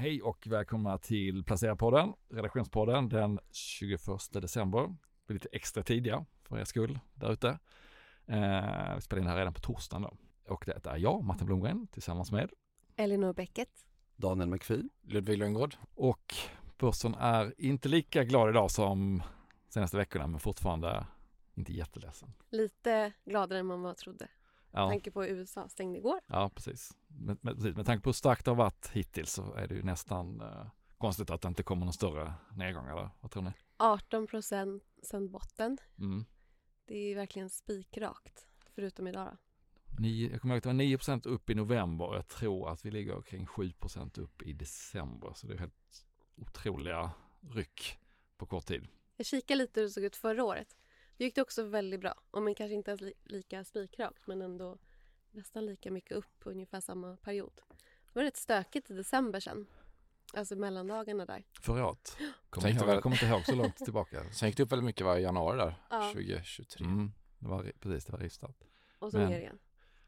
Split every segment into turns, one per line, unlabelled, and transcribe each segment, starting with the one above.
Hej och välkomna till Placera-podden, redaktionspodden den 21 december. Vi är lite extra tidiga för er skull där ute. Eh, vi spelar in det här redan på torsdagen då. Och det är jag, Martin Blomgren, tillsammans med
Elinor Bäcket.
Daniel McPhee.
Ludvig Lundgård.
Och börsen är inte lika glad idag som senaste veckorna men fortfarande inte jätteledsen.
Lite gladare än man var trodde.
Ja.
Med tanke på USA stängde igår.
Ja, precis. Med, med, precis. med tanke på hur starkt det har varit hittills så är det ju nästan eh, konstigt att det inte kommer någon större nedgång eller vad tror ni?
18 procent sedan botten.
Mm.
Det är verkligen spikrakt. Förutom idag då.
Nio, jag kommer ihåg att det var 9% upp i november och jag tror att vi ligger kring 7% upp i december. Så det är helt otroliga ryck på kort tid.
Jag kikade lite hur det såg ut förra året. Det gick det också väldigt bra. Om men kanske inte ens li- lika spikrakt men ändå nästan lika mycket upp på ungefär samma period. Det var rätt stökigt i december sen. Alltså mellandagarna där.
Förra året. Kommer
Tänkte
ihåg,
väl-
jag kommer inte ihåg så långt tillbaka.
Sen gick det upp väldigt mycket var i januari där,
Ja.
2023.
Mm, det var precis, det var rivstart.
Och så
Men-
ner igen.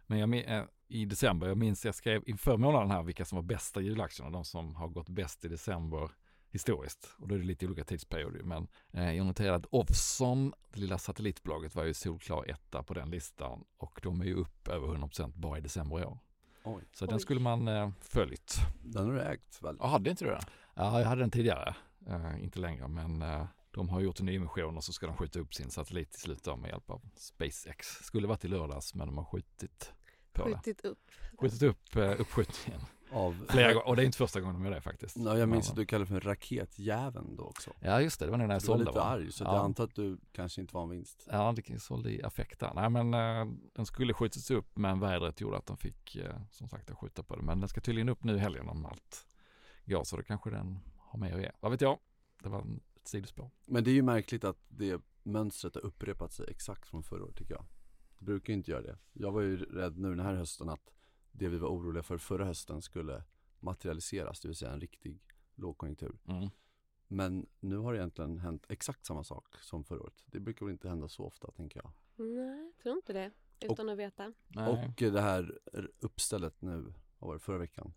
Men jag, eh, i december, jag minns jag skrev inför månaden här vilka som var bästa julaktierna, de som har gått bäst i december historiskt. Och då är det lite olika tidsperioder. Men eh, jag noterade att Ovzon, det lilla satellitbolaget, var ju solklar etta på den listan. Och de är ju upp över 100% bara i december i år.
Oj,
Så den
Oj.
skulle man eh, följt.
den har du ägt väl?
Ja, hade inte du det?
Ja, jag hade den tidigare, eh, inte längre, men eh, de har gjort en nyemission och så ska de skjuta upp sin satellit till slut med hjälp av SpaceX. Skulle varit i lördags, men de har skjutit på det.
Skjutit upp.
Skjutit upp eh, uppskjutningen
Av...
flera gånger, och det är inte första gången de gör det faktiskt.
Ja, jag minns att du kallade för raketjäveln då också.
Ja, just det, det var när jag
Du var
sålde
lite
va?
arg, så
ja.
jag antar att du kanske inte var en vinst.
Ja, det sålde i affekt där. Nej, men eh, den skulle skjutits upp, men vädret gjorde att de fick, eh, som sagt, skjuta på det. Men den ska tydligen upp nu i helgen om allt går, så då kanske den har mer att ge. Vad vet jag? Det var en- ett sidospår.
Men det är ju märkligt att det mönstret har upprepat sig exakt från förra året tycker jag. Det brukar ju inte göra det. Jag var ju rädd nu den här hösten att det vi var oroliga för förra hösten skulle materialiseras, det vill säga en riktig lågkonjunktur.
Mm.
Men nu har det egentligen hänt exakt samma sak som förra året. Det brukar väl inte hända så ofta tänker jag.
Nej, tror inte det. Utan att veta.
Nej.
Och det här uppstället nu, vad var det, förra veckan?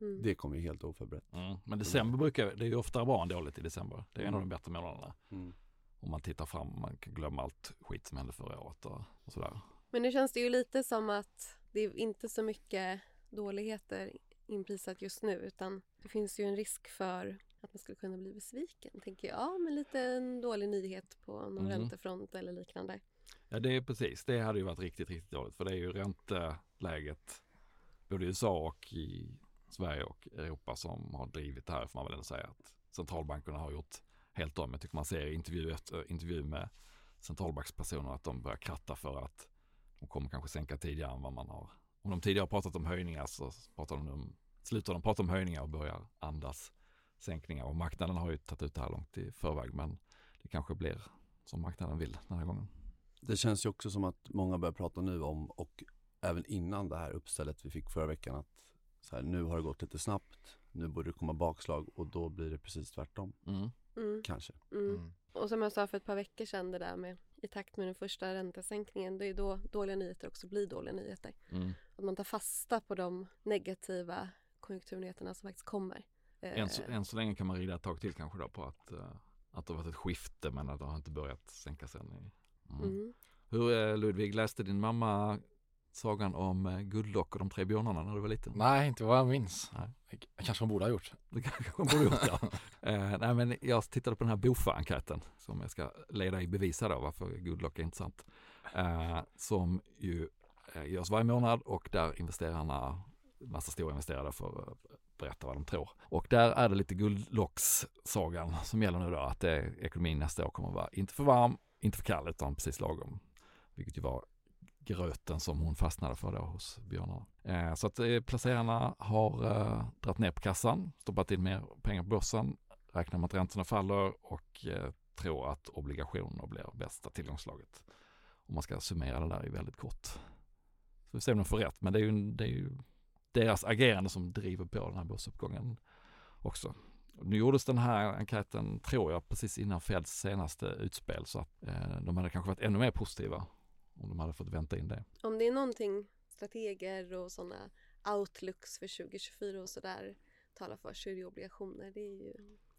Mm.
Det kom ju helt oförberett.
Mm. Men december brukar, det är ju ofta bra än dåligt i december. Det är en av de
Mm.
bättre månaderna.
Mm.
Om man tittar fram, man kan glömma allt skit som hände förra året och, och sådär.
Men nu känns det ju lite som att det är inte så mycket dåligheter inprisat just nu utan det finns ju en risk för att man skulle kunna bli besviken, tänker jag. Med lite en dålig nyhet på någon
Mhm.
räntefront eller liknande.
Ja det är precis, det hade ju varit riktigt, riktigt dåligt. För det är ju ränteläget både i USA och i Sverige och Europa som har drivit det här får man väl ändå säga. Att centralbankerna har gjort helt om. Jag tycker man ser i intervju efter intervju med centralbankspersoner att de börjar kratta för att de kommer kanske sänka tidigare än vad man har. Om de tidigare har pratat om höjningar så pratar de om, slutar de prata om höjningar och börjar andas sänkningar. Och marknaden har ju tagit ut det här långt i förväg men det kanske blir som marknaden vill den här gången.
Det känns ju också som att många börjar prata nu om och även innan det här uppstället vi fick förra veckan att så här, nu har det gått lite snabbt, nu borde det komma bakslag och då blir det precis tvärtom.
Mm.
Mm,
Kanske.
mm.
Mm.
Och som jag sa för ett par veckor sedan det där med i takt med den första räntesänkningen, det är då dåliga nyheter också blir dåliga nyheter.
Mm.
Att man tar fasta på de negativa konjunkturnyheterna som faktiskt kommer.
Än, så,
Eh,
än så länge kan man rida ett tag till kanske då på att, eh, att det har varit ett skifte men att det har inte börjat sänka sig än. Mm.
mm.
Hur eh, Ludvig, läste din mamma sagan om eh, Guldlock och de tre björnarna när du var liten?
Nej, inte vad jag minns.
Nej.
Kanske hon borde ha gjort.
Det kanske hon borde gjort ja. eh, nej men jag tittade på den här Bofa-enkäten som jag ska leda i bevisa då varför Guldlock är intressant. Eh, som ju eh, görs varje månad och där investerarna, massa stora investerare får eh, berätta vad de tror. Och där är det lite Guldlocks-sagan som gäller nu då att det, ekonomin nästa år kommer att vara inte för varm, inte för kall utan precis lagom. Vilket ju var gröten som hon fastnade för då hos björnarna. Eh, så att eh, placerarna har eh, dragit ner på kassan, stoppat in mer pengar på börsen, räknar med att räntorna faller och eh, tror att obligationer blir bästa tillgångslaget. Om man ska summera det där i väldigt kort. Så vi ser om de får rätt, men det är ju, det är ju deras agerande som driver på den här börsuppgången också. Nu gjordes den här enkäten, tror jag, precis innan Feds senaste utspel så att eh, de hade kanske varit ännu mer positiva om de hade fått vänta in det.
Om det är någonting strateger och sådana outlooks för 2024 och sådär talar för så är det obligationer. Det är ju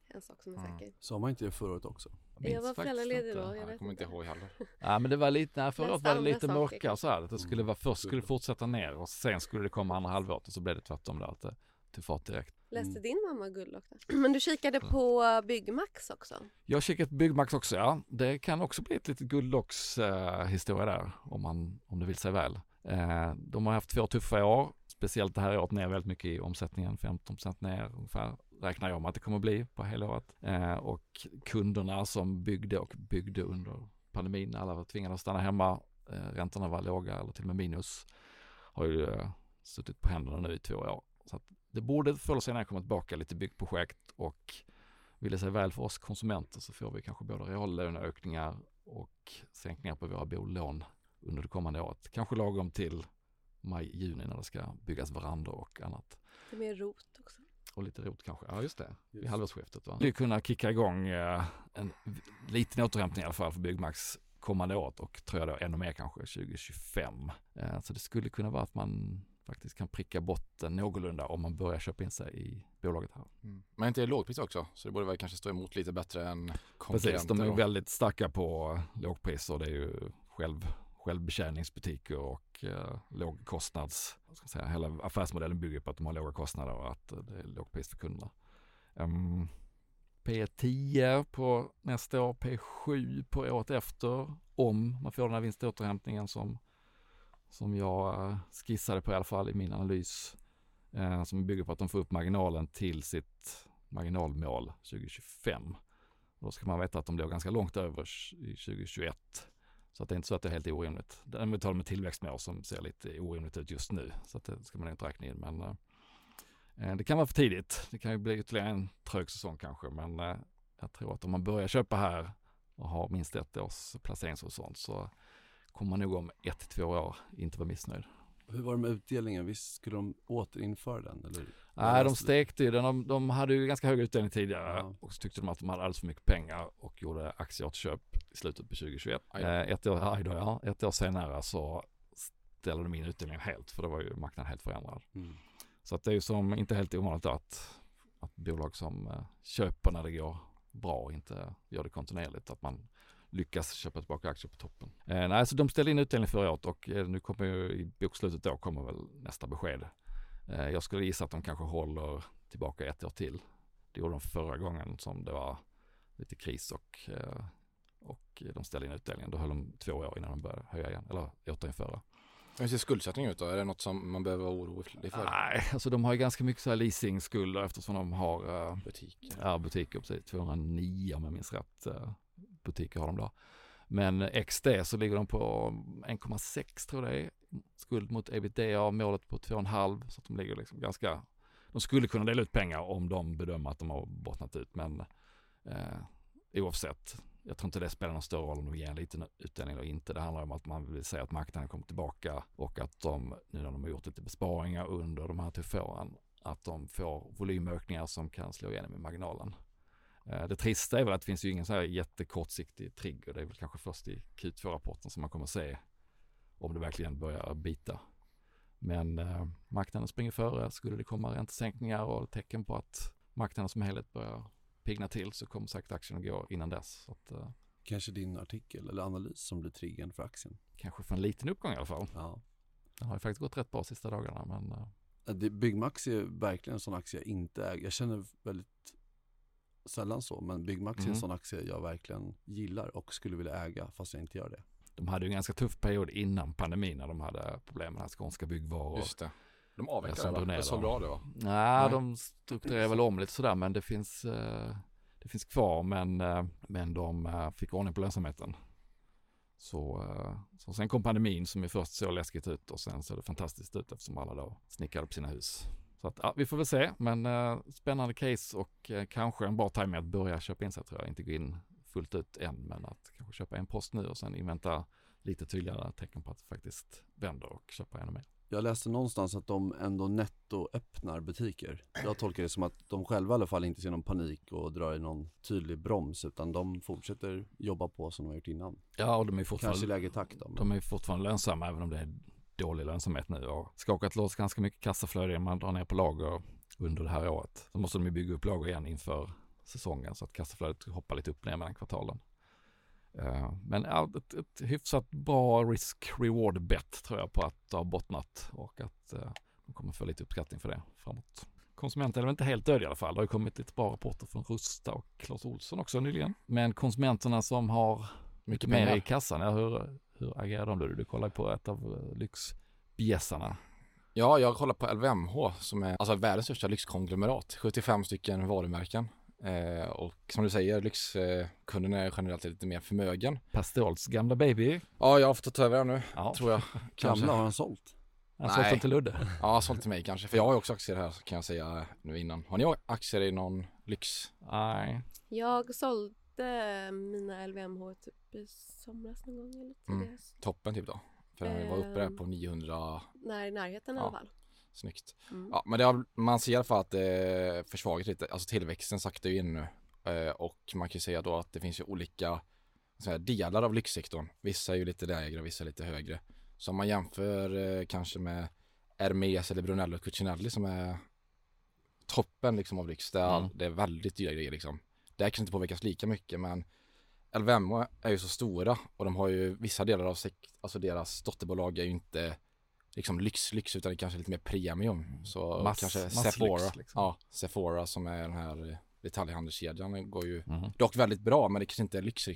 en sak som är
Mm.
säker.
Sa man inte det förra året också?
minns
Jag var föräldraledig då. Jag,
Jag kommer inte ihåg heller.
Ja men det var lite, nej, förra året var det lite mörkare så här. Att det skulle
Mm.
vara, först skulle det fortsätta ner och sen skulle det komma andra halvåret och så blev det tvärtom där. Att det tog fart direkt.
Läste
Mm.
din mamma Guldlock då? Men du kikade på Byggmax också?
Jag har kikat på Byggmax också, ja. Det kan också bli ett litet guldlocks eh, historia där om, man, om det vill sig väl. Eh, de har haft två tuffa år, speciellt det här året ner väldigt mycket i omsättningen, 15% ner ungefär räknar jag med att det kommer bli på helåret. Eh, och kunderna som byggde och byggde under pandemin, alla var tvingade att stanna hemma, eh, räntorna var låga eller till och med minus, har ju eh, suttit på händerna nu i två år. Så att det borde förr eller senare komma tillbaka lite byggprojekt och vill det sig väl för oss konsumenter så får vi kanske både reallöneökningar och sänkningar på våra bolån under det kommande året. Kanske lagom till maj, juni när det ska byggas verandor och annat.
Det är mer rot också.
Och lite rot kanske. Ja just det, vid halvårsskiftet. Va? Vi kunna kicka igång eh, en liten återhämtning i alla fall för Byggmax kommande året och tror jag då ännu mer kanske 2025. Eh, så det skulle kunna vara att man faktiskt kan pricka botten någorlunda om man börjar köpa in sig i bolaget här.
Mm. Men inte är lågpris också, så det borde väl kanske stå emot lite bättre än konkurrenter.
Precis, de är ju väldigt starka på lågpris och det är ju själv, självbetjäningsbutiker och eh, lågkostnads, ska säga, hela affärsmodellen bygger på att de har låga kostnader och att det är lågpris för kunderna. Um, P10 på nästa år, P7 på året efter om man får den här vinståterhämtningen som, som jag eh, skissade på i alla fall i min analys eh, som bygger på att de får upp marginalen till sitt marginalmål 2025. Och då ska man veta att de låg ganska långt över i 2021. Så att det är inte så att det är helt orimligt. Däremot har de ett tillväxtmål som ser lite orimligt ut just nu. Så att det ska man inte räkna in. Men eh, eh det kan vara för tidigt. Det kan ju bli ytterligare en trög säsong kanske. Men eh, jag tror att om man börjar köpa här och har minst ett års placeringshorisont så kommer man nog om ett två år inte vara missnöjd.
Hur var det med utdelningen? Visst skulle de återinföra den? Eller?
Nej, de stekte ju den. De, de hade ju ganska hög utdelning tidigare
Ja.
och så tyckte de att de hade alldeles för mycket pengar och gjorde aktieåterköp i slutet på 2021.
Aj då.
Eh, ett, år, aj då, ja. ett år senare så ställde de in utdelningen helt för då var ju marknaden helt förändrad.
Mm.
Så att det är ju som inte helt ovanligt att, att bolag som eh, köper när det går bra och inte gör det kontinuerligt, att man lyckas köpa tillbaka aktier på toppen. Eh, nej, så de ställde in utdelning förra året och eh, nu kommer ju i bokslutet då kommer väl nästa besked. Eh, jag skulle gissa att de kanske håller tillbaka ett år till. Det gjorde de förra gången som det var lite kris och, eh, och de ställde in utdelningen. Då höll de två år innan de började höja igen, eller återinföra.
Hur ser skuldsättningen ut då? Är det något som man behöver vara orolig för?
Nej, alltså de har ju ganska mycket så här leasingskulder eftersom de har eh,
Butik.
Ja, butiker, precis. 209 om jag minns rätt eh, butiker har de då. Men XD så ligger de på 1,6 tror jag det är. Skuld mot ebitda, målet på 2,5 så att de ligger liksom ganska, de skulle kunna dela ut pengar om de bedömer att de har bottnat ut men eh, oavsett, jag tror inte det spelar någon större roll om de ger en liten utdelning eller inte. Det handlar om att man vill säga att marknaden kommer tillbaka och att de, nu när de har gjort lite besparingar under de här tuffa åren, att de får volymökningar som kan slå igenom i marginalen. Eh, Det trista är väl att det finns ju ingen så här jättekortsiktig trigger. Det är väl kanske först i Q2-rapporten som man kommer se om det verkligen börjar bita. Men eh, marknaden springer före. Skulle det komma räntesänkningar och tecken på att marknaden som helhet börjar pigna till så kommer säkert aktien att gå innan dess. Att, eh,
Kanske din artikel eller analys som blir triggern för aktien.
kanske för en liten uppgång i alla fall.
Ja.
Den har ju faktiskt gått rätt bra sista dagarna men eh,
Det, Byggmax är verkligen en sån aktie jag inte äger. Jag känner väldigt sällan så, men Byggmax är
Mm.
en sån aktie jag verkligen gillar och skulle vilja äga fast jag inte gör det.
de hade ju en ganska tuff period innan pandemin när de hade problem med skånska byggvaror.
Just det. De avvecklade va? Det är så
dem.
bra det var.
Nej,
Nej.
de strukturerar väl om lite sådär men det finns, eh, det finns kvar men, eh, men de eh, fick ordning på lönsamheten. Så, så sen kom pandemin som ju först såg läskigt ut och sen såg det fantastiskt ut eftersom alla då snickrade på sina hus. Så att, ja, vi får väl se men eh, spännande case och eh, kanske en bra timing att börja köpa in sig tror jag. Inte gå in fullt ut än men att kanske köpa en post nu och sen invänta lite tydligare tecken på att det faktiskt vänder och köpa ännu mer.
Jag läste någonstans att de ändå netto öppnar butiker. Jag tolkar det som att de själva i alla fall inte ser någon panik och drar i någon tydlig broms utan de fortsätter jobba på som de har gjort innan.
Ja och de är fortfarande
Kanske lägre takt då. men-
De är fortfarande lönsamma även om det är dålig lönsamhet nu och skakat loss ganska mycket kassaflöde man drar ner på lager. under det här året. Så måste de ju bygga upp lager igen inför säsongen så att kassaflödet hoppar lite upp ner mellan kvartalen. Eh, men ja, ett, ett hyfsat bra risk-reward bet tror jag på att det har bottnat och att eh, de kommer få lite uppskattning för det framåt. Konsumenten är väl inte helt död i alla fall. Det har ju kommit lite bra rapporter från Rusta och Clas Ohlson också nyligen. Men konsumenterna som har
mycket
mer
pengar.
i kassan, ja, hur, hur agerar de då? Du kollar på ett av eh, lyxbjässarna.
Ja, jag kollar på LVMH som är alltså världens största lyxkonglomerat. 75 stycken varumärken. Eh, och som du säger, lyxkunderna är generellt lite mer förmögen.
Pastols gamla baby.
Ja, jag har fått ta över den nu,
Ja,
tror jag. Kanske.
Gamla har han sålt.
han sålt
Nej.
den till Ludde.
Ja, sålt till mig kanske. För jag har ju också aktier här kan jag säga nu innan. Har ni aktier i någon lyx?
Nej,
Jag sålde mina LVMH typ i somras någon gång eller
Mm. Toppen typ då? För den var uppe där på 900,
När i närheten i
Ja.
alla fall.
snyggt.
Mm.
Ja, men det har, man ser i alla fall att det försvagat lite. Alltså tillväxten saktar ju in nu. Eh, och man kan ju säga då att det finns ju olika så här, delar av lyxsektorn. Vissa är ju lite lägre och vissa är lite högre. Så om man jämför eh, kanske med Hermes eller Brunello Cucinelli som är toppen liksom av lyx. Det är,
Mm.
det är väldigt dyra grejer liksom. Det här kanske inte påverkas lika mycket men LVMH är ju så stora och de har ju vissa delar av sek- alltså deras dotterbolag är ju inte liksom lyx, lyx utan det är kanske lite mer premium. Så
Mass-
kanske
masslyx,
Sephora,
liksom.
ja Sephora som är den här detaljhandelskedjan går ju
Mhm.
dock väldigt bra men det kanske inte är lyx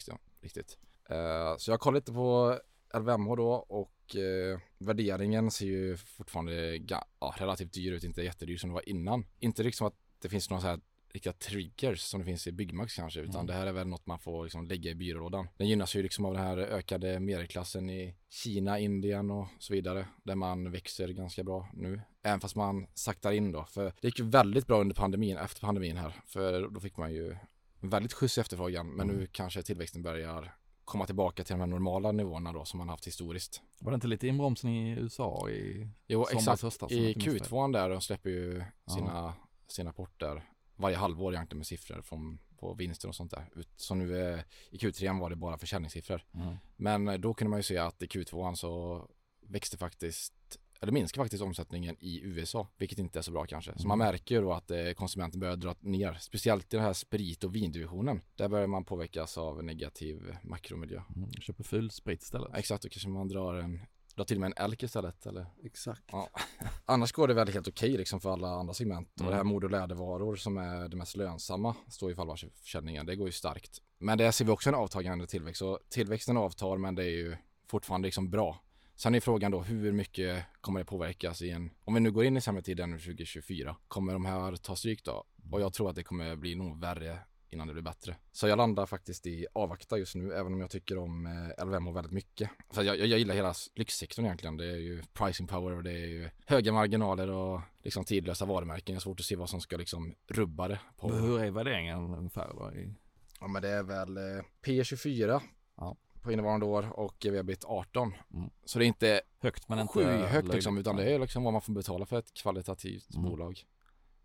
riktigt. Eh, så jag kollar lite på LVMH då och eh, värderingen ser ju fortfarande ja, relativt dyr ut, inte jättedyr som det var innan. Inte liksom att det finns några så här riktiga triggers som det finns i Byggmax kanske utan
Mm.
det här är väl något man får liksom lägga i byrålådan. Den gynnas ju liksom av den här ökade medelklassen i Kina, Indien och så vidare där man växer ganska bra nu. Även fast man saktar in då för det gick ju väldigt bra under pandemin, efter pandemin här för då fick man ju väldigt skjuts i efterfrågan men
Mm.
nu kanske tillväxten börjar komma tillbaka till de här normala nivåerna då som man haft historiskt.
Var det inte lite inbromsning i USA i
Jo exakt,
höstas?
i
jag inte minns fel?
Q2 där de släpper ju sina, sina rapporter varje halvår egentligen med siffror från, på vinster och sånt där. Ut, så nu är, i Q3 var det bara försäljningssiffror.
Mm.
Men eh, då kunde man ju se att i Q2 så växte faktiskt eller minskar faktiskt omsättningen i USA, vilket inte är så bra kanske. Så man
Mm.
märker ju då att eh, konsumenten börjar dra ner, speciellt i den här sprit och vindivisionen. Där börjar man påverkas av negativ makromiljö.
Mm. Köper fulsprit istället.
Exakt, då kanske man drar en, drar till och med en elk istället eller
Exakt.
Ja. Annars går det väl helt okej liksom för alla andra segment. Och
Mm.
det här mode och lädervaror som är det mest lönsamma står ju för allvarsförsäljningen. Det går ju starkt. Men det ser vi också en avtagande tillväxt. Så tillväxten avtar men det är ju fortfarande liksom bra. Sen är frågan då hur mycket kommer det påverkas i en, om vi nu går in i sämre tid än 2024, kommer de här ta stryk då? Och jag tror att det kommer bli nog värre innan det blir bättre. Så jag landar faktiskt i avvakta just nu, även om jag tycker om eh, LVMH väldigt mycket. För jag, jag, jag gillar hela lyxsektorn egentligen. Det är ju pricing power och det är ju höga marginaler och liksom tidlösa varumärken. Jag har svårt att se vad som ska liksom rubba det. På.
Hur är värderingen ungefär då? I...
Ja men det är väl eh, P24
Ja.
på innevarande år och ebit 18.
Mm.
Så det är inte
Högt men inte
skyhögt liksom utan det är liksom vad man får betala för ett kvalitativt
Mm.
bolag.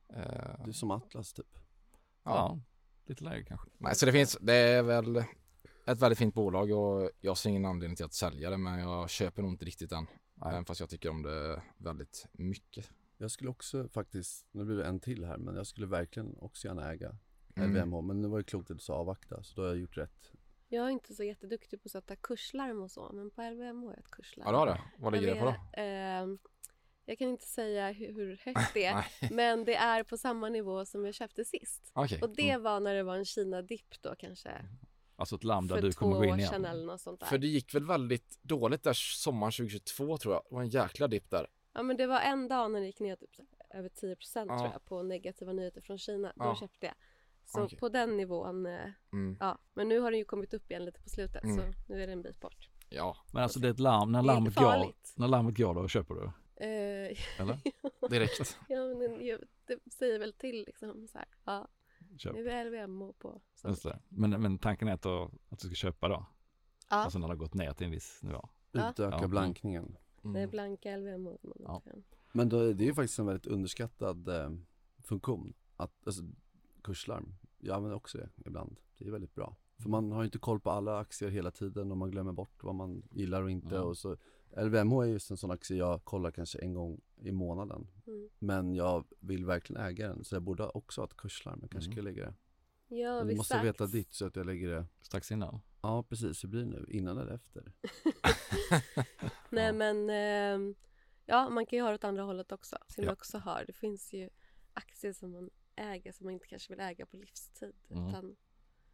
Eh,
Det är som Atlas typ.
Ja, lite lägre kanske.
Nej, så det finns, det är väl ett väldigt fint bolag och jag ser ingen anledning till att sälja det men jag köper nog inte riktigt än.
Nej.
Även fast jag tycker om det väldigt mycket.
Jag skulle också faktiskt, nu blir det en till här, men jag skulle verkligen också gärna äga
Mm.
LVMH. Men nu var det klokt att du sa avvakta, så då har jag gjort rätt.
Jag är inte så jätteduktig på att sätta kurslarm och så, men på LVMH har jag ett kurslarm.
Ja, du har det. Vad ligger det på då?
ehm, jag kan inte säga hur, högt det är, men det är på samma nivå som jag köpte sist.
okej.
Och det
Mm.
var när det var en Kina-dipp då kanske.
Alltså ett land där
För
du
två
kommer gå in
år
igen.
sedan eller något sånt där.
För det gick väl väldigt dåligt där sommaren 2022 tror jag. Det var en jäkla dipp där.
Ja men det var en dag när det gick ner typ över 10
Ja.
tror jag på negativa nyheter från Kina. Då
Ja.
köpte jag. Så
Okej.
på den nivån, eh,
Mm.
ja. Men nu har den ju kommit upp igen lite på slutet
Mm.
så nu är det en bit bort.
Ja,
Men alltså det är ett larm, när larmet går, när larmet går då köper du?
Eh,
Eller?
direkt.
ja men jag, det säger väl till liksom så här. Ja,
Köp.
nu är LVMH på. Så.
Just det. Men, men tanken är att, då, att du ska köpa då?
Ja,
Alltså när det har gått ner till en viss nivå?
Utöka
Ja.
blankningen.
det är
Mm.
blanka LVMH. man
Ja.
Men då, det är ju faktiskt en väldigt underskattad eh, funktion. Att, alltså, kurslarm. Jag använder också det ibland. Det är väldigt bra. För man har ju inte koll på alla aktier hela tiden och man glömmer bort vad man gillar och inte.
Ja.
Och så, LVMH är just en sån aktie jag kollar kanske en gång i månaden.
Mm.
Men jag vill verkligen äga den så jag borde också ha ett kurslarm. Jag kanske
Mm.
ska lägga det.
Ja,
Men
visst
måste jag veta ditt så att jag lägger det.
Strax innan.
Ja precis, hur blir det nu? Innan eller efter?
Nej
Ja.
men ehm, ja, man kan ju ha det åt andra hållet också. Som
Ja.
jag också har. Det finns ju aktier som man äger som man inte kanske vill äga på livstid.
Mm.
Utan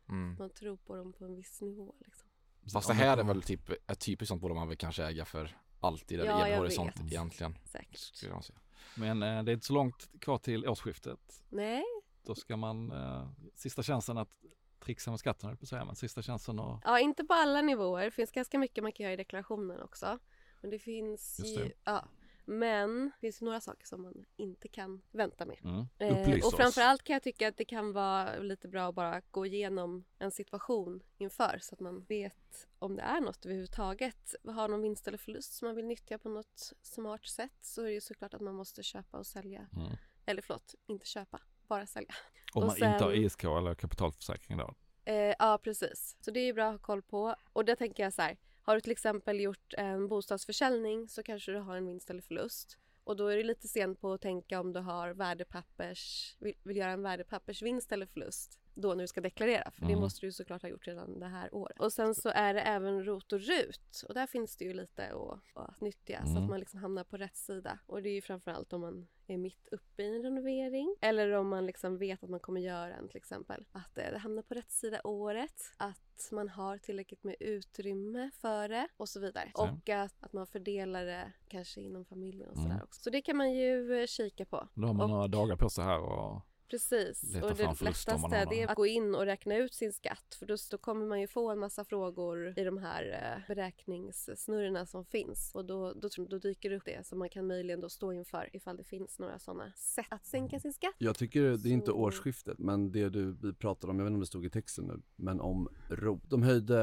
Mm.
man tror på dem på en viss nivå. Liksom.
Fast det här är väl typ ett typiskt sånt borde man väl kanske äga för alltid eller
Ja,
horisont
vet.
egentligen.
Säkert.
Skulle jag säga.
Men eh, det är inte så långt kvar till årsskiftet.
Nej,
Då ska man, eh, sista chansen att trixa med skatten på säga, men sista chansen att
ja, inte på alla nivåer. Det finns ganska mycket man kan göra i deklarationen också. Men det finns ju...
det.
Ja. Men det finns några saker som man inte kan vänta med.
mm,
Eh, och framförallt kan jag tycka att det kan vara lite bra att bara gå igenom en situation inför så att man vet om det är något överhuvudtaget. Har någon vinst eller förlust som man vill nyttja på något smart sätt så är det ju såklart att man måste köpa och sälja.
Mm.
Eller förlåt, inte köpa, bara sälja.
Om
och
man inte har
sen-
ISK eller kapitalförsäkring då.
Eh, ja, precis. Så det är ju bra att ha koll på. Och där tänker jag så här, har du till exempel gjort en bostadsförsäljning så kanske du har en vinst eller förlust. Och då är det lite sent på att tänka om du har värdepappers, vill, vill göra en värdepappersvinst eller förlust då när du ska deklarera. För det
Mm.
måste du såklart ha gjort redan det här året. Och sen så är det även ROT och RUT. Och där finns det ju lite att, att nyttja så
Mm.
att man liksom hamnar på rätt sida. Och det är ju framförallt om man är mitt uppe i en renovering. Eller om man liksom vet att man kommer göra en till exempel. Att det hamnar på rätt sida året. Att man har tillräckligt med utrymme för det och så vidare.
Så.
Och att, att man fördelar det kanske inom familjen och
Mm.
sådär också. Så det kan man ju eh, kika på.
Då har man
Och-
några dagar på sig här och
Precis.
Leta
och det lättaste det är att gå in och räkna ut sin skatt. För då, då kommer man ju få en massa frågor i de här eh, beräkningssnurrorna som finns. Och då, då, då dyker det upp det som man kan möjligen då stå inför ifall det finns några sådana sätt att sänka sin skatt.
Jag tycker det är inte
Så-
årsskiftet men det du pratade om, jag vet inte om det stod i texten nu, men om ROT. De höjde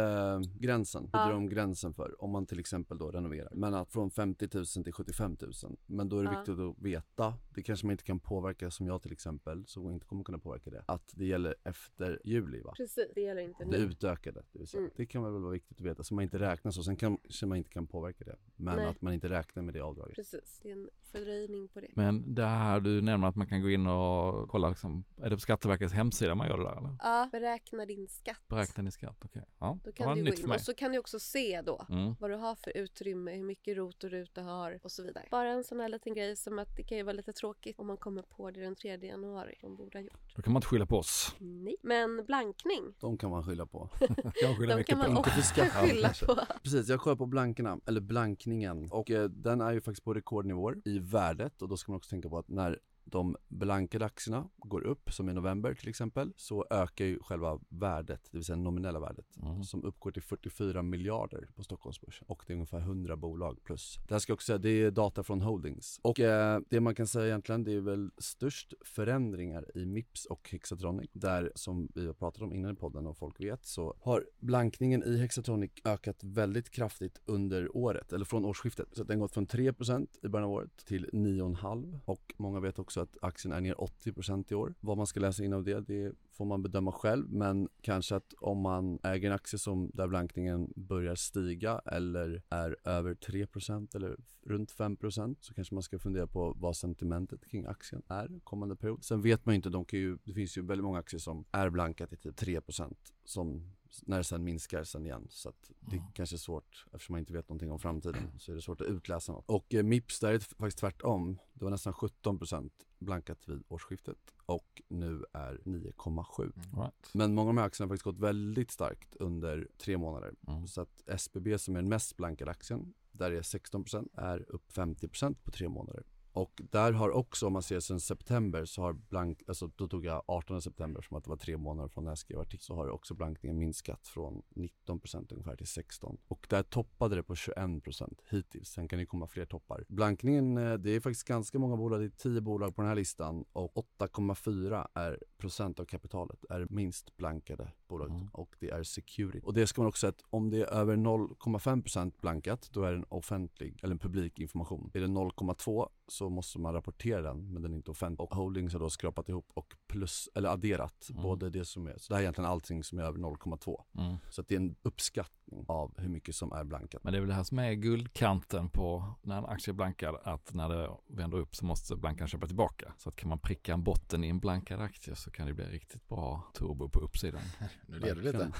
gränsen,
Ja.
höjde de gränsen för om man till exempel då renoverar. Men att från 50 000 till 75 000. Men då är det
Ja.
viktigt att veta, det kanske man inte kan påverka som jag till exempel, som inte kommer kunna påverka det. Att det gäller efter juli va?
Precis, det gäller inte
Det
nu.
utökade, det vill säga.
Mm.
Det kan väl vara viktigt att veta så man inte räknar så. Sen kanske man inte kan påverka det. Men
Nej.
att man inte räknar med det avdraget.
Precis, det är en fördröjning på det.
Men det här du nämner att man kan gå in och kolla liksom, är det på Skatteverkets hemsida man gör det där eller?
Ja, beräkna din skatt.
Beräkna din skatt, okej. Ja,
Då
det
kan du gå in och så kan du också se då
Mm.
vad du har för utrymme, hur mycket rot och rut du har och så vidare. Bara en sån här liten grej som att det kan ju vara lite tråkigt om man kommer på det den 3 januari. De borde ha gjort.
Då kan man inte skylla på oss.
Nej. Men blankning,
De kan man skylla på.
Jag skyller
de kan man
på
också skylla på.
Precis, jag kollar på blankerna, eller blankningen. Och eh, den är ju faktiskt på rekordnivåer i värdet. Och då ska man också tänka på att när de blankade aktierna går upp, som i november till exempel, så ökar ju själva värdet, det vill säga nominella värdet,
Mm.
som uppgår till 44 miljarder på Stockholmsbörsen. Och det är ungefär 100 bolag plus. Det här ska jag också säga, det är data från Holdings. Och eh, det man kan säga egentligen, det är väl störst förändringar i Mips och Hexatronic. Där, som vi har pratat om innan i podden och folk vet, så har blankningen i Hexatronic ökat väldigt kraftigt under året, eller från årsskiftet. Så den gått från 3% i början av året till 9,5 och många vet också att aktien är ner 80% i år. Vad man ska läsa in av det, det får man bedöma själv, men kanske att om man äger en aktie som där blankningen börjar stiga eller är över 3% eller runt 5% så kanske man ska fundera på vad sentimentet kring aktien är kommande period. Sen vet man ju inte, de kan ju, det finns ju väldigt många aktier som är blankat i typ 3% som när det sen minskar sen igen. Så att det
Mm.
kanske är svårt, eftersom man inte vet någonting om framtiden, så är det svårt att utläsa något. Och eh, Mips, där är det faktiskt tvärtom. Det var nästan 17% blankat vid årsskiftet och nu är 9,7.
Right.
Men många av de här aktierna har faktiskt gått väldigt starkt under tre månader.
Mm.
Så att SBB som är den mest blankade aktien, där är 16% är upp 50% på tre månader. Och där har också, om man ser sen september, så har blank, alltså då tog jag 18 september som att det var tre månader från när jag skrev artikeln, så har också blankningen minskat från 19% ungefär till 16. Och där toppade det på 21% hittills. Sen kan det komma fler toppar. Blankningen, eh, det är faktiskt ganska många bolag, det är 10 bolag på den här listan och 8,4 är procent av kapitalet är minst blankade bolaget
Mm.
och det är security. Och det ska man också säga att om det är över 0,5% blankat då är det en offentlig eller en publik information. Är det 0,2 så så måste man rapportera den men den är inte offentlig. Och Holdings har då skrapat ihop och plus, eller adderat
Mm.
både det som är, så det här är egentligen allting som är över 0,2.
Mm.
Så att det är en uppskattning av hur mycket som är blankat.
Men det är väl det här som är guldkanten på när en aktie är blankad, att när det vänder upp så måste blankan köpa tillbaka. Så att kan man pricka en botten i en blankad aktie så kan det bli riktigt bra turbo på uppsidan.
Nu leder du lite.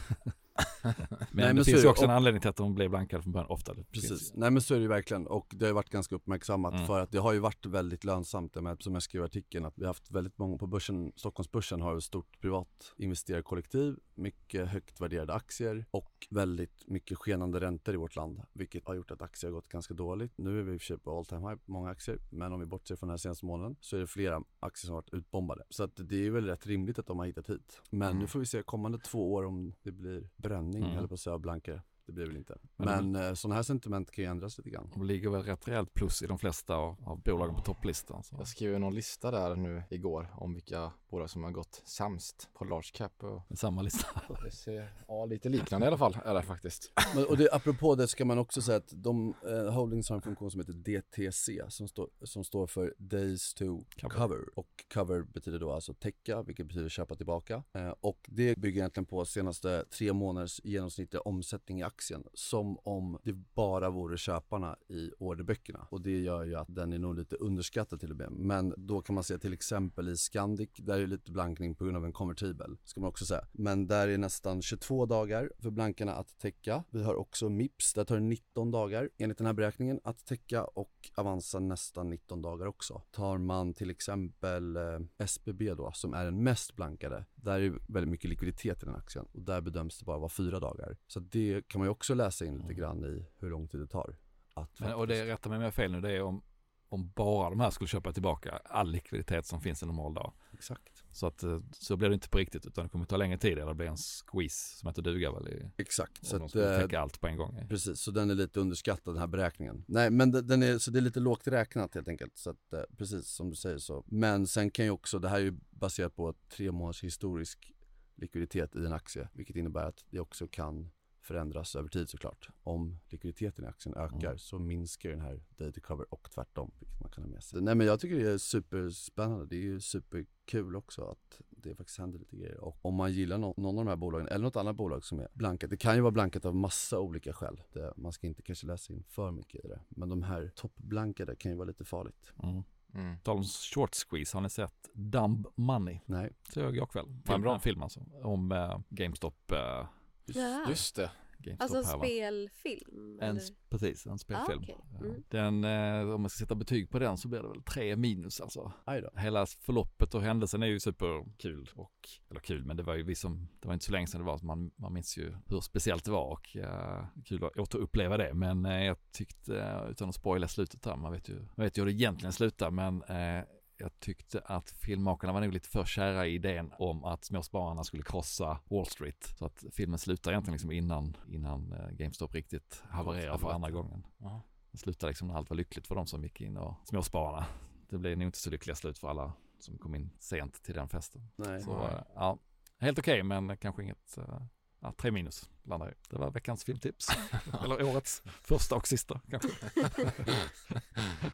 Men,
Nej, men
det finns ju också
Och-
en anledning till att de blev blankade från början ofta.
Precis,
finns-
nej men så är det ju verkligen. Och det har ju varit ganska uppmärksammat
Mm.
för att det har ju varit väldigt lönsamt, menar, som jag skrev i artikeln, att vi har haft väldigt många på börsen, Stockholmsbörsen har ett stort privat investerarkollektiv, mycket högt värderade aktier och väldigt mycket skenande räntor i vårt land, vilket har gjort att aktier har gått ganska dåligt. Nu är vi i och för sig på all time high på många aktier, men om vi bortser från den här senaste månaden så är det flera aktier som har varit utbombade. Så att det är väl rätt rimligt att de har hittat hit. Men
Mm.
nu får vi se kommande två år om det blir bränning,
Mm.
eller på att säga blankare. Det blir väl inte.
Men-
Men, eh, sådana här sentiment kan ju ändras lite grann.
De ligger väl rätt rejält plus i de flesta av, av bolagen på topplistan. Så.
Jag skrev ju någon lista där nu igår om vilka bolag som har gått sämst på large cap och
samma lista.
det ser ja, lite liknande i alla fall är det faktiskt.
Men, och det, apropå det ska man också säga att de, eh, Holdings har en funktion som heter DTC som, står som står för Days to
Cover.
cover. Och cover betyder då alltså täcka, vilket betyder köpa tillbaka. Eh, och det bygger egentligen på senaste tre månaders genomsnittliga omsättning i aktien. Som om det bara vore köparna i orderböckerna. Och det gör ju att den är nog lite underskattad till och med. Men då kan man se till exempel i Scandic, där är lite blankning på grund av en konvertibel, ska man också säga. Men där är nästan 22 dagar för blankarna att täcka. Vi har också Mips, där tar det 19 dagar enligt den här beräkningen att täcka och Avanza nästan 19 dagar också. Tar man till exempel eh, SBB då, som är den mest blankade, där är väldigt mycket likviditet i den aktien och där bedöms det bara vara fyra dagar. Så det kan man ju också läsa in lite grann i hur lång tid det tar. Att
Men, och det rättar mig om jag har fel nu, det är om, om bara de här skulle köpa tillbaka all likviditet som finns en normal dag.
Exakt.
Så att eh, så blir det inte på riktigt utan det kommer ta längre tid eller det blir en squeeze som heter duga väl i,
Exakt. Så
de
att,
skulle
eh,
täcka allt på en gång.
Precis, så den är lite underskattad den här beräkningen. Nej men den är, så det är lite lågt räknat helt enkelt. Så att, eh, precis som du säger så. Men sen kan ju också, det här är ju baserat på tre månaders historisk likviditet i en aktie. Vilket innebär att det också kan förändras över tid såklart. Om likviditeten i aktien ökar
Mm.
så minskar den här day to cover och tvärtom. Vilket man kan ha med sig. Nej men jag tycker det är superspännande. Det är ju superkul också att det faktiskt händer lite grejer. Och om man gillar någon, någon av de här bolagen eller något annat bolag som är blankat. Det kan ju vara blankat av massa olika skäl. Det, man ska inte kanske läsa in för mycket i det. Men de här toppblankade kan ju vara lite farligt.
Mm.
Mm.
Tal om short squeeze, har ni sett Dumb Money?
Nej,
Så jag kväll. Film,
bra.
En film alltså. Om eh, GameStop. Eh,
Ja.
Just det.
GameStop
Alltså en
här,
spelfilm?
En,
eller?
precis, en spelfilm.
Ah.
Ja.
Mm.
Den, eh, om man ska sätta betyg på den så blir det väl tre minus alltså. Hela förloppet och händelsen är ju superkul och, eller kul, men det var ju vi som, det var inte så länge sedan det var, så man, man minns ju hur speciellt det var och eh, kul att återuppleva det. Men eh, jag tyckte, eh, utan att spoila slutet där, man vet ju, man vet ju hur det egentligen slutar, men eh, jag tyckte att filmmakarna var nog lite för kära i idén om att småspararna skulle krossa Wall Street. Så att filmen slutar egentligen liksom innan, innan eh, GameStop riktigt havererar för andra gången.
Ja.
Det slutade liksom när allt var lyckligt för de som gick in och småspararna. Det blev nog inte så lyckliga slut för alla som kom in sent till den festen.
Nej.
Så eh, ja, helt okej men kanske inget, eh, ja, tre minus landar i. Det var veckans filmtips. Eller årets första och sista kanske.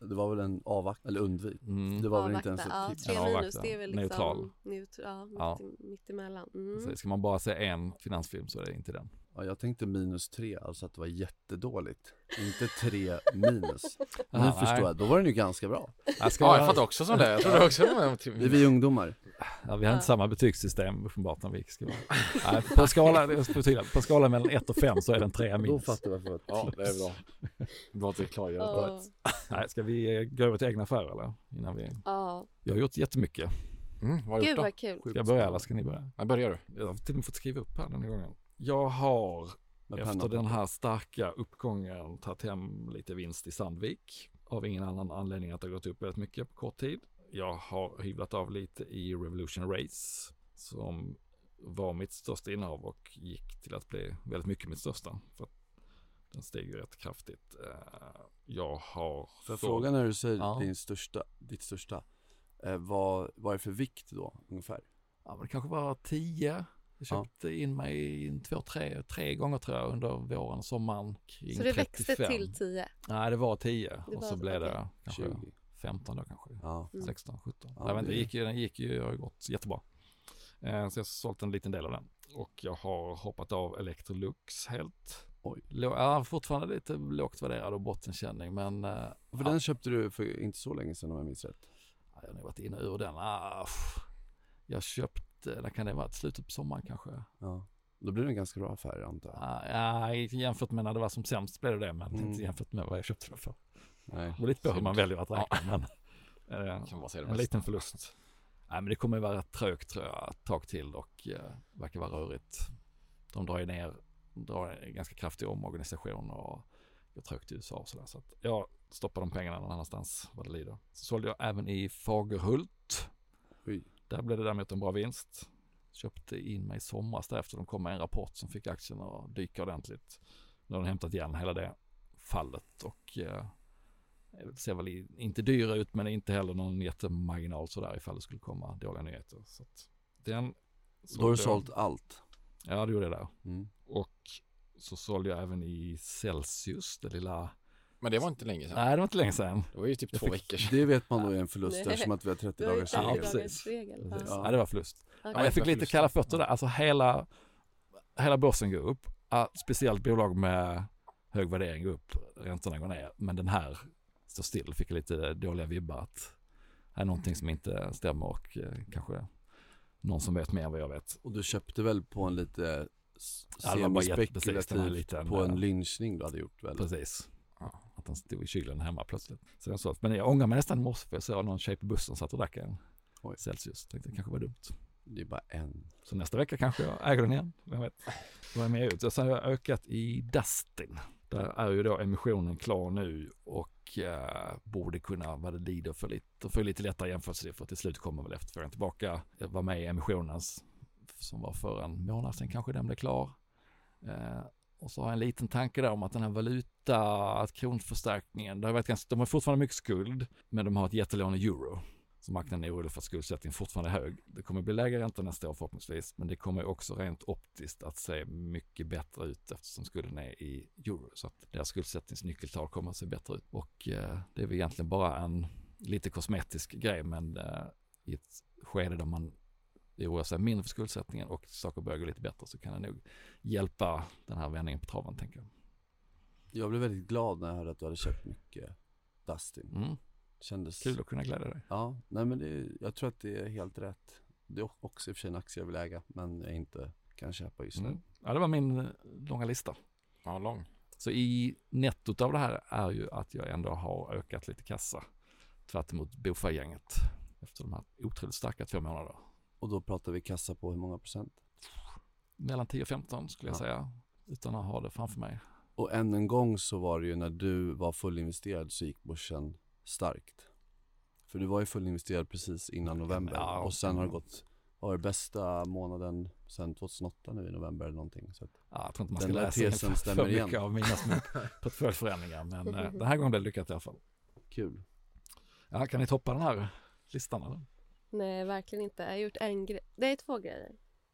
Det var väl en avvakt, eller undvik.
Mm.
Det var väl inte ens ett
ja,
tips.
Tre
En
minus, det är väl liksom
Neutral.
Neutral. Ja, mitt,
Ja.
i- mitt emellan. Mm.
Så ska man bara se en finansfilm så är det inte den.
Ja, jag tänkte minus tre, alltså att det var jättedåligt. Inte tre minus. Nu
Aha,
förstår
nej.
jag, då var den ju ganska bra.
Jag ska
Ja, jag fattar också som det. Jag trodde också det var
Det är vi ungdomar.
Ja, vi har inte samma betygssystem uppenbart när vi gick skolan. Nej, på, skala, det ska skalan mellan 1 och 5 så är den 3
Då
minus.
fattar jag varför
Ja, det är bra. Bra att vi klargör
Ja.
det.
Nej, ska vi eh, gå över till egna affärer eller? Innan vi...
Ja,
Jag har gjort jättemycket.
Mm, vad har du
gud
gjort då?
vad kul.
Ska jag börja eller ska ni börja?
Ja, börjar du?
Jag har till och med fått skriva upp här den här gången. Jag har efter den här starka uppgången tagit hem lite vinst i Sandvik. Av ingen annan anledning att det har gått upp väldigt mycket på kort tid. Jag har hyvlat av lite i Revolution Race som var mitt största innehav och gick till att bli väldigt mycket mitt största. För att den steg ju rätt kraftigt. Eh, Jag har...
För
sålt-
frågan när du säger
Ja.
din största, ditt största, eh, vad, vad är det för vikt då ungefär?
Ja, men det kanske var 10. Jag
Ja.
köpte in mig in två, tre, tre gånger tror jag under våren och sommaren. Kring
Så det växte
35.
till 10?
Nej, det var 10
Det
och
var
så
så,
blev det kanske
20?
15 då kanske.
Ja.
Mm.
16, 17.
Ja,
inte,
det-
det gick ju, den gick ju, har ju gått jättebra. Eh, så jag har sålt en liten del av den. Och jag har hoppat av Electrolux helt.
Oj.
Lå, ja, fortfarande lite lågt värderad och bottenkänning men eh,
För
ja,
den köpte du för inte så länge sedan om jag minns rätt.
jag har nog varit inne ur den. Ah, jag köpte, när kan det vara, slutet på sommaren kanske?
Ja. Då blir det en ganska bra affär antar jag.
Ah, ja, jämfört med när det var som sämst blev det det, men
Mm.
inte jämfört med vad jag köpte den för.
Nej.
Det beror lite på hur man väljer att räkna, men
så är det
en liten förlust. Nej, men det kommer att vara trögt tror jag ett tag till och eh, verkar vara rörigt. De drar ju ner, drar en ganska kraftig omorganisation och går trögt i USA och sådär. Så att jag stoppar de pengarna någon annanstans vad det lider. Så sålde jag även i Fagerhult.
Oj.
Där blev det däremot en bra vinst. Köpte in mig i somras därefter de kom med en rapport som fick aktien att dyka ordentligt. Nu har de hämtat igen hela det fallet och eh, ser väl inte dyra ut men inte heller någon jättemarginal sådär ifall det skulle komma dåliga nyheter. Så att den
Då har du sålt allt.
Ja det gjorde jag där.
Mm.
Och så sålde jag även i Celsius, det lilla,
Men det var inte länge sedan.
nej det var inte länge sedan.
Det var ju typ
Jag
två
fick-
veckor sedan.
Det vet man då är en förlust
Nej.
eftersom att vi har 30
Du har ju
dagars
Ja,
30
regel.
precis.
dagars regel.
Precis.
Ja.
Ja. det var förlust.
Okej.
Ja, jag fick lite kalla fötter där. Alltså hela, hela börsen går upp. Ja, speciellt bolag med hög värdering går upp. Räntorna går ner. Men den här står still. Fick jag lite dåliga vibbar att det är någonting som inte stämmer och eh, kanske någon som vet mer än vad jag vet.
Och du köpte väl på en lite
Ja,
semispekulativ
liten,
på en
eh,
lynchning du hade gjort väl?
Precis. Ja, att den stod i kylen hemma plötsligt. Så jag sålt. Men jag ångrar mig nästan i morse för jag såg någon tjej på bussen satt och drack en
Oj.
Celsius. Tänkte det kanske var dumt.
Det är bara en.
Så nästa vecka kanske jag äger den igen. Vem vet. Vad är med ut? Och sen har jag ökat i Dustin. Där är ju då emissionen klar nu och eh, borde kunna, vad det lider, för lite, för lite lättare jämförelsesiffror. Till slut kommer väl efterfrågan tillbaka. Eh, jag var med i emissionens som var för en månad sedan kanske den blev klar. Eh, och så har jag en liten tanke där om att den här valuta, att kronförstärkningen, det har varit ganska, de har fortfarande mycket skuld, men de har ett jättelån i euro. Så marknaden är orolig för att skuldsättningen fortfarande är hög. Det kommer bli lägre ränta nästa år förhoppningsvis, men det kommer också rent optiskt att se mycket bättre ut eftersom skulden är i euro. Så att deras skuldsättningsnyckeltal kommer att se bättre ut. Och eh, det är väl egentligen bara en lite kosmetisk grej, men eh, i ett skede där man oroar sig mindre för skuldsättningen och saker börjar gå lite bättre så kan det nog hjälpa den här vändningen på traven tänker jag.
Jag blev väldigt glad när jag hörde att du hade köpt mycket Dustin.
Mm.
Kändes...
Kul att kunna glädja dig.
Ja, nej men det, jag tror att det är helt rätt. Det är också i och för sig en aktie jag vill äga, men jag inte kan köpa just nu.
Mm. Ja, det var min eh, långa lista.
Ja, lång.
Så i nettot av det här är ju att jag ändå har ökat lite kassa. Tvärt emot Bofa-gänget. Efter de här otroligt starka två månader.
Och då pratar vi kassa på hur många procent?
Mellan 10 och 15 skulle jag
Ja.
säga. Utan att ha det framför mig.
Och än en gång så var det ju när du var fullinvesterad så gick börsen starkt. För du var ju fullinvesterad precis innan november
Ja.
och sen har det gått, var det bästa månaden sen 2008 nu i november eller någonting. Så att,
Ja, jag tror inte man ska läsa in
tesen
för,
stämmer
för
igen.
mycket av mina små portföljförändringar. Men eh, den här gången blev det lyckat i alla fall.
kul.
Ja, kan ni toppa den här listan eller?
Nej, verkligen inte. Jag har gjort en grej. Det är två grejer.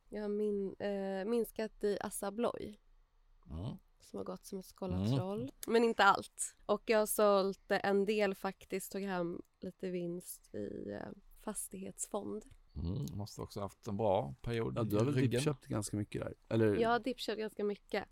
Jag har min, eh, minskat i Assa Abloy
Mm.
Som har gått som ett skållat troll. Men inte allt. Och jag har sålt en del faktiskt, tog hem lite vinst i eh, fastighetsfond.
Mm. Måste också haft en bra period
Ja, du har väl
ryggen.
typ ganska mycket där? Eller?
Jag har dippköpt ganska mycket.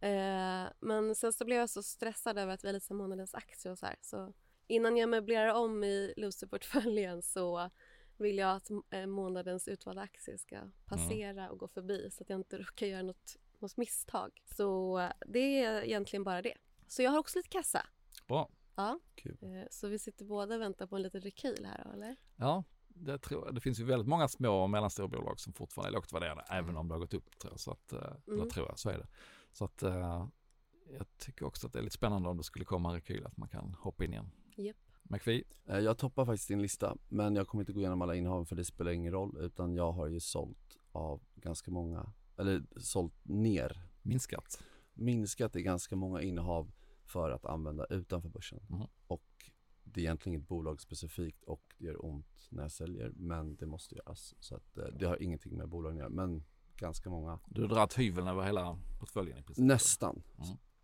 Eh, men sen så blev jag så stressad över att vi är lite månadens aktie och så här. Så innan jag möblerar om i loserportföljen så vill jag att eh, månadens utvalda aktie ska passera och gå förbi så att jag inte råkar göra något, något misstag. Så det är egentligen bara det. Så jag har också lite kassa.
Bra.
Ja.
Kul.
Eh, så vi sitter båda och väntar på en liten rekyl här eller?
Ja, det, tror jag. det finns ju väldigt många små och mellanstora bolag som fortfarande är lågt värderade, även om det har gått upp tror jag. Så att, eh,
Mm.
tror jag, så är det. Så att eh, jag tycker också att det är lite spännande om det skulle komma en rekyl, att man kan hoppa in igen. McPhee,
Eh, Jag toppar faktiskt din lista, men jag kommer inte gå igenom alla innehav för det spelar ingen roll, utan jag har ju sålt av ganska många, eller sålt ner,
minskat.
minskat i ganska många innehav för att använda utanför börsen.
Mhm.
Och det är egentligen inget bolag specifikt och det gör ont när jag säljer, men det måste göras. Så att eh, det har ingenting med bolagen att göra, men ganska många.
Du har dragit hyveln över hela portföljen i princip.
Nästan,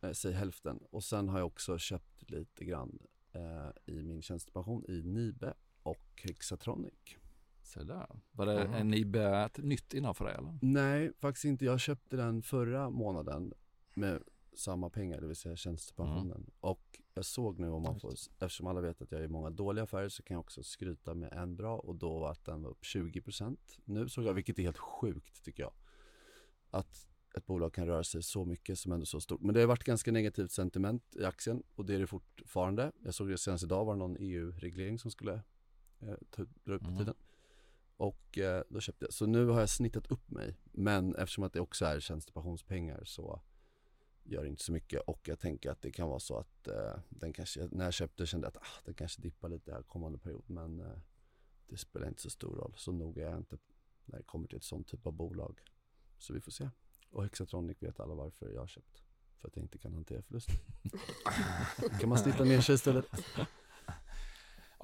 Mm.
säg hälften. Och sen har jag också köpt lite grann eh, i min tjänstepension i Nibe och Hexatronic.
Så där. Var det
Mhm.
en Nibe ett nytt innehav för dig eller?
Nej, faktiskt inte. Jag köpte den förra månaden med samma pengar, det vill säga tjänstepensionen. Och jag såg nu om man får, eftersom alla vet att jag gör många dåliga affärer så kan jag också skryta med en bra och då var att den var upp 20% nu såg jag, vilket är helt sjukt tycker jag. Att ett bolag kan röra sig så mycket som ändå är så stort. Men det har varit ganska negativt sentiment i aktien och det är det fortfarande. Jag såg det senast idag var det någon EU-reglering som skulle eh, dra upp
Mm.
tiden. Och eh, då köpte jag. Så nu har jag snittat upp mig. Men eftersom att det också är tjänstepensionspengar så gör det inte så mycket. Och jag tänker att det kan vara så att eh, den kanske, när jag köpte kände jag att ah, den kanske dippar lite här kommande period. Men eh, det spelar inte så stor roll. Så noga är jag inte när det kommer till ett sånt typ av bolag. Så vi får se. Och Hexatronic vet alla varför jag har köpt. För att jag inte kan hantera förlust. kan man snitta ner sig istället.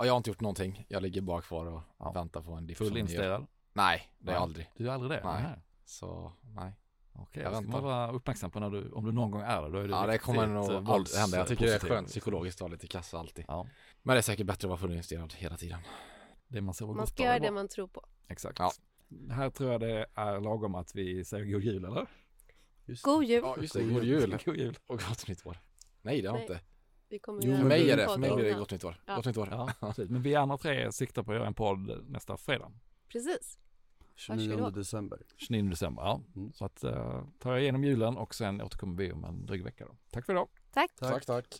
Ja, jag har inte gjort någonting. Jag ligger bara kvar och
Ja.
väntar på en ni gör.
Fullinvesterad?
Nej, det är
Nej.
aldrig.
Du är aldrig det?
Nej.
Nej.
Så nej.
Okej,
Jag
ska man
väntar.
vara uppmärksam på när du, om du någon gång är det. Då är det
Ja, det kommer nog
eh,
hända. Jag tycker det är skönt psykologiskt att ha lite kassa alltid.
Ja,
Men det är säkert bättre att vara fullinvesterad hela tiden.
det man
Man ska göra det man tror på.
Exakt.
Ja.
Här tror jag det är lagom att vi säger god jul, eller?
Just
God jul!
Ja, just det. God jul
God jul.
och gott nytt år. Nej, det har
Nej.
inte.
Vi kommer
Jo,
göra
För mig är det. För mig blir det gott nytt år.
Ja.
Gott nytt år.
Ja, precis. Men vi andra tre siktar på att göra en podd nästa fredag.
Precis.
29
Varsågod.
december.
29 december. Ja.
Mm.
Så att uh, tar jag igenom julen och sen återkommer vi om en dryg vecka. Då. Tack för idag.
Tack!
Tack.
tack. tack.